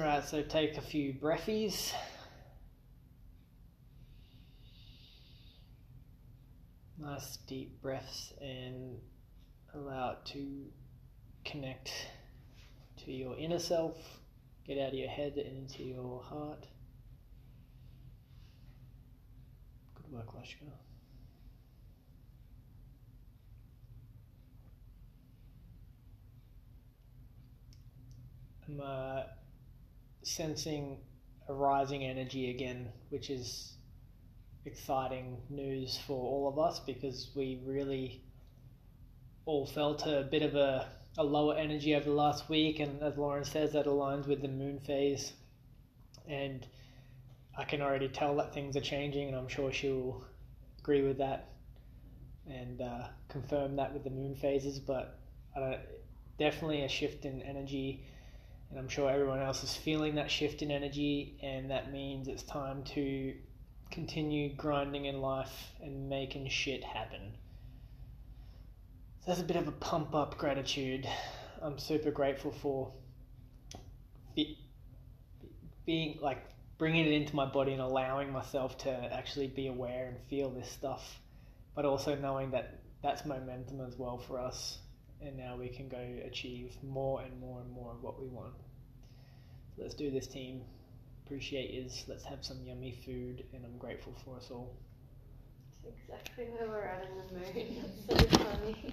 right, so take a few breathies. Nice deep breaths and allow it to connect to your inner self, get out of your head and into your heart. Good work, Lashka. Uh, sensing a rising energy again, which is exciting news for all of us because we really all felt a bit of a, a lower energy over the last week, and as Lauren says, that aligns with the moon phase. And I can already tell that things are changing, and I'm sure she'll agree with that and uh, confirm that with the moon phases. But uh, definitely a shift in energy and I'm sure everyone else is feeling that shift in energy, and that means it's time to continue grinding in life and making shit happen. So that's a bit of a pump up gratitude. I'm super grateful for be, being like bringing it into my body and allowing myself to actually be aware and feel this stuff, but also knowing that that's momentum as well for us and now we can go achieve more and more and more of what we want. So let's do this, team. Appreciate is. Let's have some yummy food, and I'm grateful for us all. That's exactly where we're at in the mood. That's so funny.